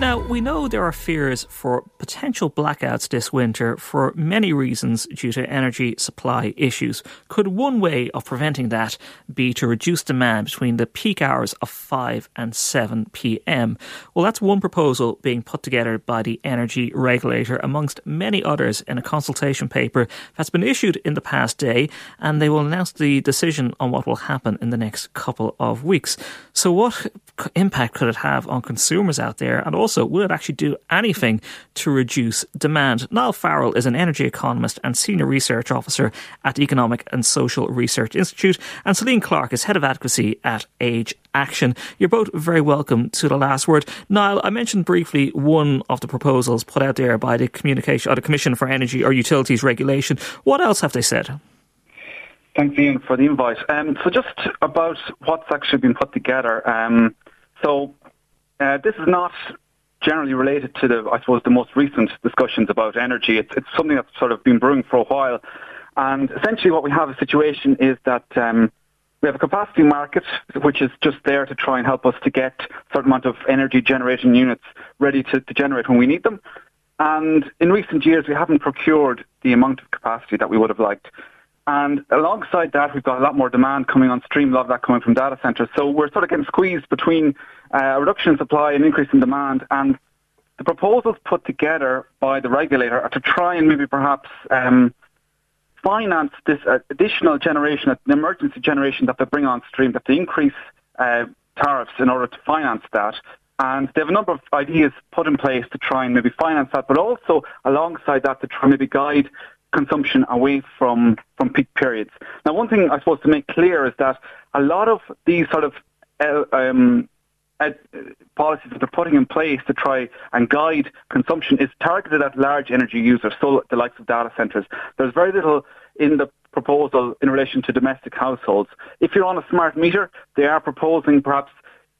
Now, we know there are fears for potential blackouts this winter for many reasons due to energy supply issues. Could one way of preventing that be to reduce demand between the peak hours of 5 and 7 pm? Well, that's one proposal being put together by the energy regulator, amongst many others, in a consultation paper that's been issued in the past day, and they will announce the decision on what will happen in the next couple of weeks. So, what impact could it have on consumers out there? And also, will it actually do anything to reduce demand? Niall Farrell is an energy economist and senior research officer at Economic and Social Research Institute, and Celine Clarke is head of advocacy at Age Action. You're both very welcome to the last word. Niall, I mentioned briefly one of the proposals put out there by the communication or the Commission for Energy or Utilities Regulation. What else have they said? Thanks, Ian, for the invite. Um, so just about what's actually been put together. Um, so uh, this is not generally related to the, I suppose, the most recent discussions about energy. It's, it's something that's sort of been brewing for a while. And essentially what we have a situation is that um, we have a capacity market which is just there to try and help us to get a certain amount of energy generating units ready to, to generate when we need them. And in recent years, we haven't procured the amount of capacity that we would have liked. And alongside that, we've got a lot more demand coming on stream, a lot of that coming from data centers. So we're sort of getting squeezed between uh, a reduction in supply and increase in demand. And the proposals put together by the regulator are to try and maybe perhaps um, finance this uh, additional generation, the emergency generation that they bring on stream, that they increase uh, tariffs in order to finance that. And they have a number of ideas put in place to try and maybe finance that, but also alongside that to try and maybe guide consumption away from, from peak periods. Now, one thing I suppose to make clear is that a lot of these sort of uh, um, policies that they're putting in place to try and guide consumption is targeted at large energy users, so the likes of data centres. There's very little in the proposal in relation to domestic households. If you're on a smart meter, they are proposing perhaps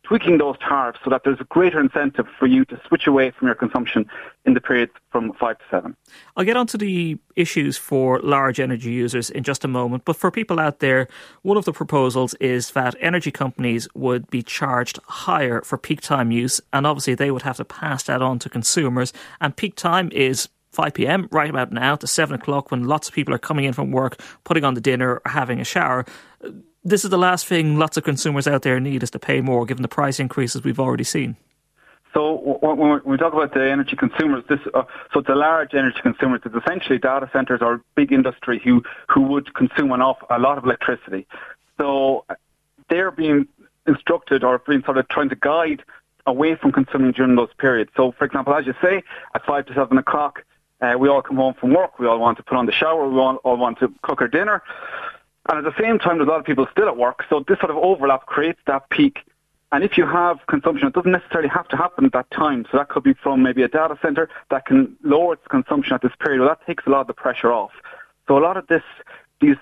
tweaking those tariffs so that there's a greater incentive for you to switch away from your consumption in the period from 5 to 7. I'll get onto the issues for large energy users in just a moment, but for people out there, one of the proposals is that energy companies would be charged higher for peak time use, and obviously they would have to pass that on to consumers, and peak time is 5 p.m. right about now to 7 o'clock when lots of people are coming in from work, putting on the dinner, or having a shower this is the last thing lots of consumers out there need is to pay more, given the price increases we've already seen. So when we talk about the energy consumers, this uh, so the large energy consumers. It's essentially data centers or big industry who who would consume an off a lot of electricity. So they're being instructed or being sort of trying to guide away from consuming during those periods. So, for example, as you say, at five to seven o'clock, uh, we all come home from work. We all want to put on the shower. We all, all want to cook our dinner. And at the same time, there's a lot of people still at work, so this sort of overlap creates that peak. And if you have consumption, it doesn't necessarily have to happen at that time. So that could be from maybe a data center that can lower its consumption at this period. Well, that takes a lot of the pressure off. So a lot of this, these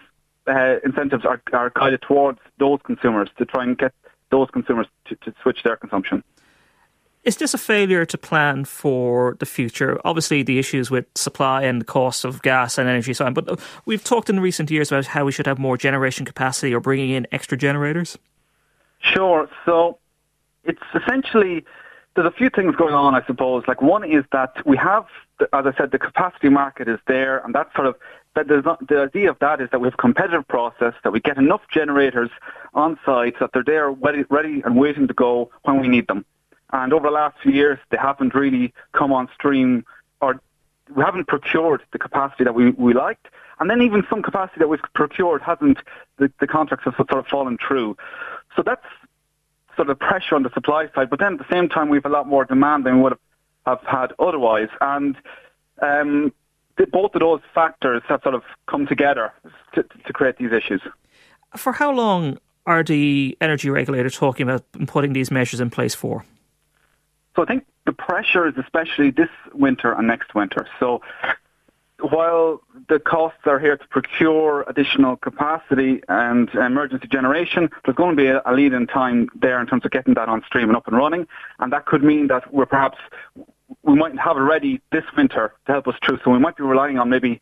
uh, incentives are, are guided towards those consumers to try and get those consumers to, to switch their consumption. Is this a failure to plan for the future? Obviously, the issues with supply and the cost of gas and energy, so on. But uh, we've talked in recent years about how we should have more generation capacity or bringing in extra generators. Sure. So it's essentially there's a few things going on, I suppose. Like one is that we have, as I said, the capacity market is there, and that sort of that not, the idea of that is that we have a competitive process that we get enough generators on site that they're there ready, ready and waiting to go when we need them. And over the last few years, they haven't really come on stream or we haven't procured the capacity that we, we liked. And then even some capacity that we've procured hasn't, the, the contracts have sort of fallen through. So that's sort of pressure on the supply side. But then at the same time, we have a lot more demand than we would have, have had otherwise. And um, the, both of those factors have sort of come together to, to create these issues. For how long are the energy regulators talking about putting these measures in place for? So I think the pressure is especially this winter and next winter. So while the costs are here to procure additional capacity and emergency generation, there's going to be a, lead in time there in terms of getting that on stream and up and running. And that could mean that we're perhaps, we might have it ready this winter to help us through. So we might be relying on maybe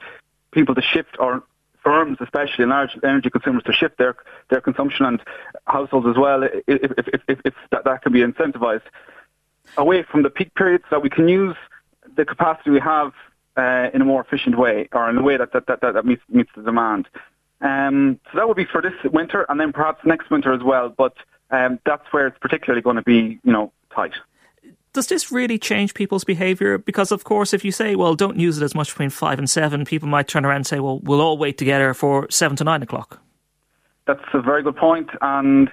people to shift or firms, especially large energy consumers, to shift their their consumption and households as well, if, if, if, if, that, that can be incentivized away from the peak periods, so that we can use the capacity we have uh, in a more efficient way, or in a way that that, that, that meets, meets the demand. Um, so that would be for this winter, and then perhaps next winter as well. But um, that's where it's particularly going to be, you know, tight does this really change people's behaviour? Because, of course, if you say, well, don't use it as much between five and seven, people might turn around and say, well, we'll all wait together for seven to nine o'clock. That's a very good point, and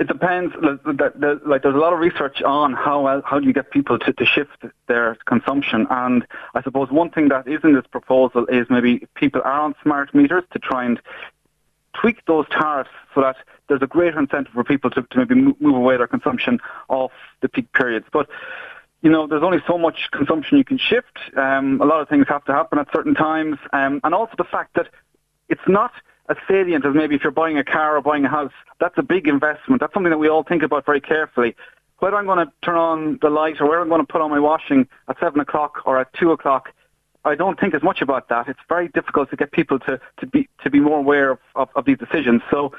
it depends. Like, there's a lot of research on how how do you get people to, to shift their consumption, and I suppose one thing that is in this proposal is maybe people are on smart meters to try and tweak those tariffs so that there's a greater incentive for people to, to maybe move away their consumption off the peak periods. But you know, there's only so much consumption you can shift. Um, a lot of things have to happen at certain times, um, and also the fact that it's not as salient as maybe if you're buying a car or buying a house. That's a big investment. That's something that we all think about very carefully. Whether I'm going to turn on the light or whether I'm going to put on my washing at seven o'clock or at two o'clock, I don't think as much about that. It's very difficult to get people to, to be to be more aware of, of, of these decisions. So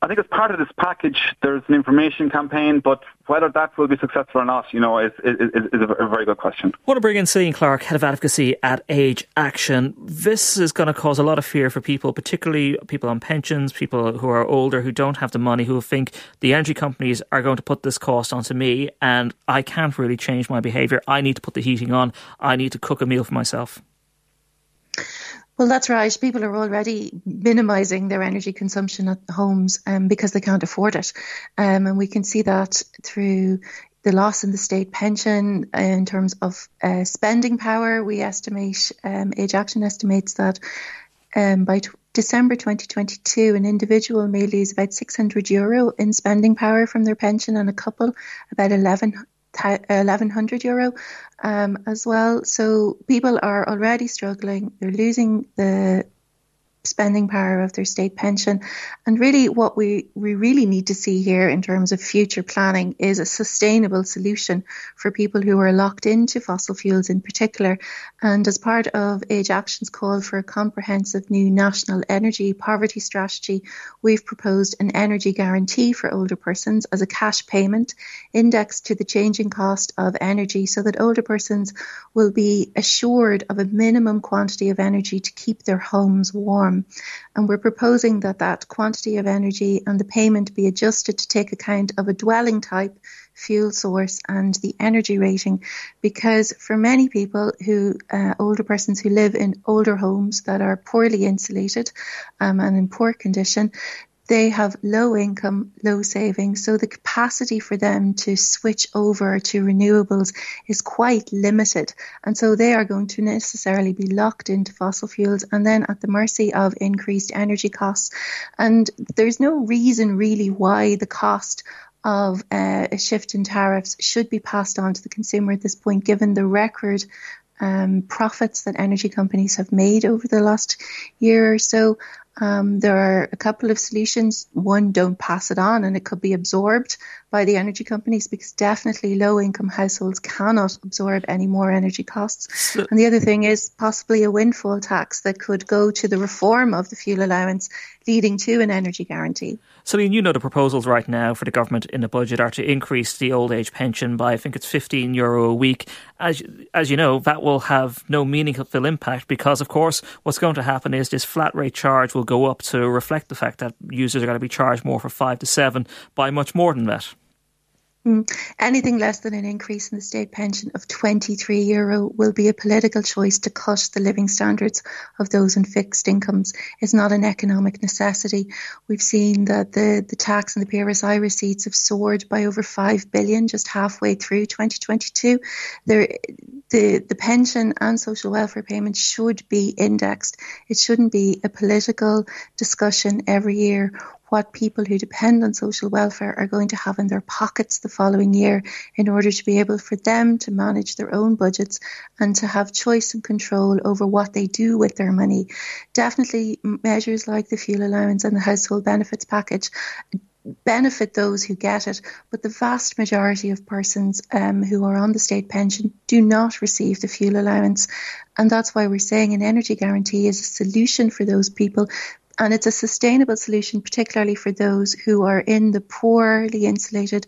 I think as part of this package, there's an information campaign, but whether that will be successful or not, you know, is, is, is, a, very good question. I want to bring in Cillian Clarke, Head of Advocacy at Age Action. This is going to cause a lot of fear for people, particularly people on pensions, people who are older, who don't have the money, who think the energy companies are going to put this cost onto me and I can't really change my behaviour. I need to put the heating on. I need to cook a meal for myself. Well, that's right. People are already minimising their energy consumption at homes um, because they can't afford it. Um, and we can see that through the loss in the state pension in terms of uh, spending power. We estimate, um, Age Action estimates that um, by t- December 2022, an individual may lose about 600 euro in spending power from their pension and a couple about 11 1100 euro um, as well. So people are already struggling. They're losing the spending power of their state pension. And really, what we, we really need to see here in terms of future planning is a sustainable solution for people who are locked into fossil fuels in particular. And as part of Age Action's call for a comprehensive new national energy poverty strategy, we've proposed an energy guarantee for older persons as a cash payment indexed to the changing cost of energy so that older persons will be assured of a minimum quantity of energy to keep their homes warm. And we're proposing that that quantity of energy and the payment be adjusted to take account of a dwelling type, fuel source, and the energy rating. Because for many people who, uh, older persons who live in older homes that are poorly insulated um, and in poor condition, they have low income, low savings, so the capacity for them to switch over to renewables is quite limited. And so they are going to necessarily be locked into fossil fuels and then at the mercy of increased energy costs. And there's no reason really why the cost of uh, a shift in tariffs should be passed on to the consumer at this point, given the record um, profits that energy companies have made over the last year or so. Um, there are a couple of solutions. One, don't pass it on, and it could be absorbed by the energy companies because definitely low income households cannot absorb any more energy costs. And the other thing is possibly a windfall tax that could go to the reform of the fuel allowance, leading to an energy guarantee. Celine, you know the proposals right now for the government in the budget are to increase the old age pension by I think it's 15 euro a week. As as you know, that will have no meaningful impact because of course what's going to happen is this flat rate charge will go up to reflect the fact that users are going to be charged more for 5 to 7 by much more than that. Mm. Anything less than an increase in the state pension of 23 euro will be a political choice to cut the living standards of those in fixed incomes. It's not an economic necessity. We've seen that the, the tax and the PRSI receipts have soared by over 5 billion just halfway through 2022. There, the, the pension and social welfare payments should be indexed. It shouldn't be a political discussion every year what people who depend on social welfare are going to have in their pockets the following year in order to be able for them to manage their own budgets and to have choice and control over what they do with their money. Definitely measures like the fuel allowance and the household benefits package benefit those who get it, but the vast majority of persons um, who are on the state pension do not receive the fuel allowance. And that's why we're saying an energy guarantee is a solution for those people. And it's a sustainable solution, particularly for those who are in the poorly insulated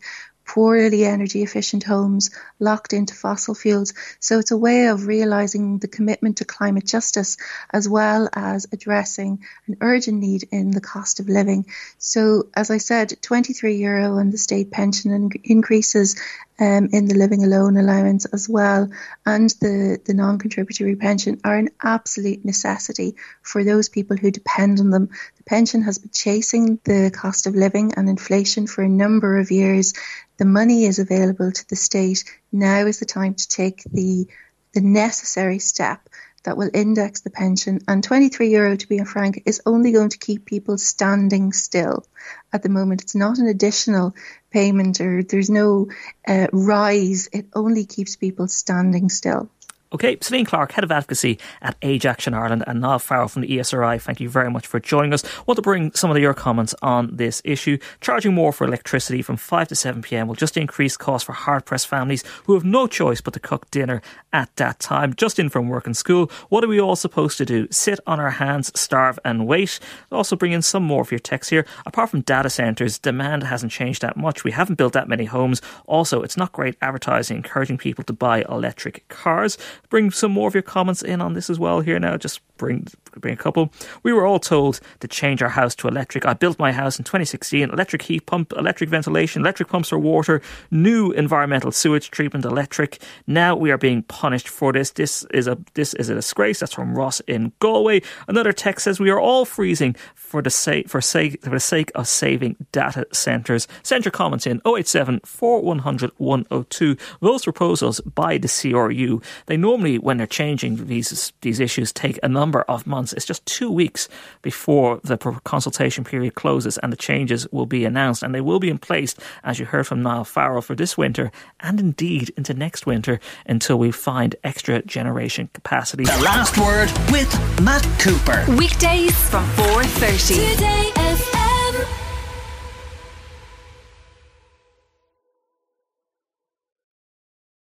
poorly energy efficient homes locked into fossil fuels. So it's a way of realising the commitment to climate justice as well as addressing an urgent need in the cost of living. So, as I said, 23 euro on the state pension increases um, in the living alone allowance as well, and the, the non contributory pension are an absolute necessity for those people who depend on them. Pension has been chasing the cost of living and inflation for a number of years. The money is available to the state. Now is the time to take the the necessary step that will index the pension. And 23 euro, to be frank, is only going to keep people standing still at the moment. It's not an additional payment or there's no uh, rise. It only keeps people standing still. Okay, Celine Clarke, Head of Advocacy at Age Action Ireland, and Niall Farrell from the ESRI, thank you very much for joining us. I want to bring some of your comments on this issue. Charging more for electricity from 5 to 7 pm will just increase costs for hard pressed families who have no choice but to cook dinner at that time, just in from work and school. What are we all supposed to do? Sit on our hands, starve, and wait? Also, bring in some more of your text here. Apart from data centres, demand hasn't changed that much. We haven't built that many homes. Also, it's not great advertising encouraging people to buy electric cars bring some more of your comments in on this as well here now. Just bring bring a couple. We were all told to change our house to electric. I built my house in 2016. Electric heat pump, electric ventilation, electric pumps for water, new environmental sewage treatment, electric. Now we are being punished for this. This is a this is a disgrace. That's from Ross in Galway. Another text says we are all freezing for the sake for sake for the sake of saving data centres. Send your comments in 087 4100 102. Those proposals by the CRU. They normally when they're changing these these issues take a number number of months. It's just two weeks before the consultation period closes and the changes will be announced. And they will be in place, as you heard from Niall Farrell, for this winter and indeed into next winter until we find extra generation capacity. The last word with Matt Cooper. Weekdays from 4.30. Today